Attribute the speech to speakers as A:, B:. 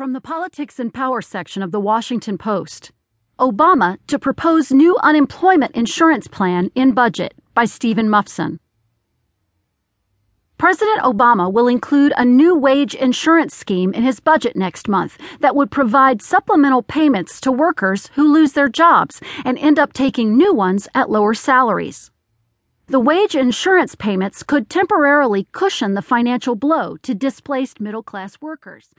A: From the Politics and Power section of the Washington Post Obama to propose new unemployment insurance plan in budget by Steven Mufson. President Obama will include a new wage insurance scheme in his budget next month that would provide supplemental payments to workers who lose their jobs and end up taking new ones at lower salaries. The wage insurance payments could temporarily cushion the financial blow to displaced middle class workers,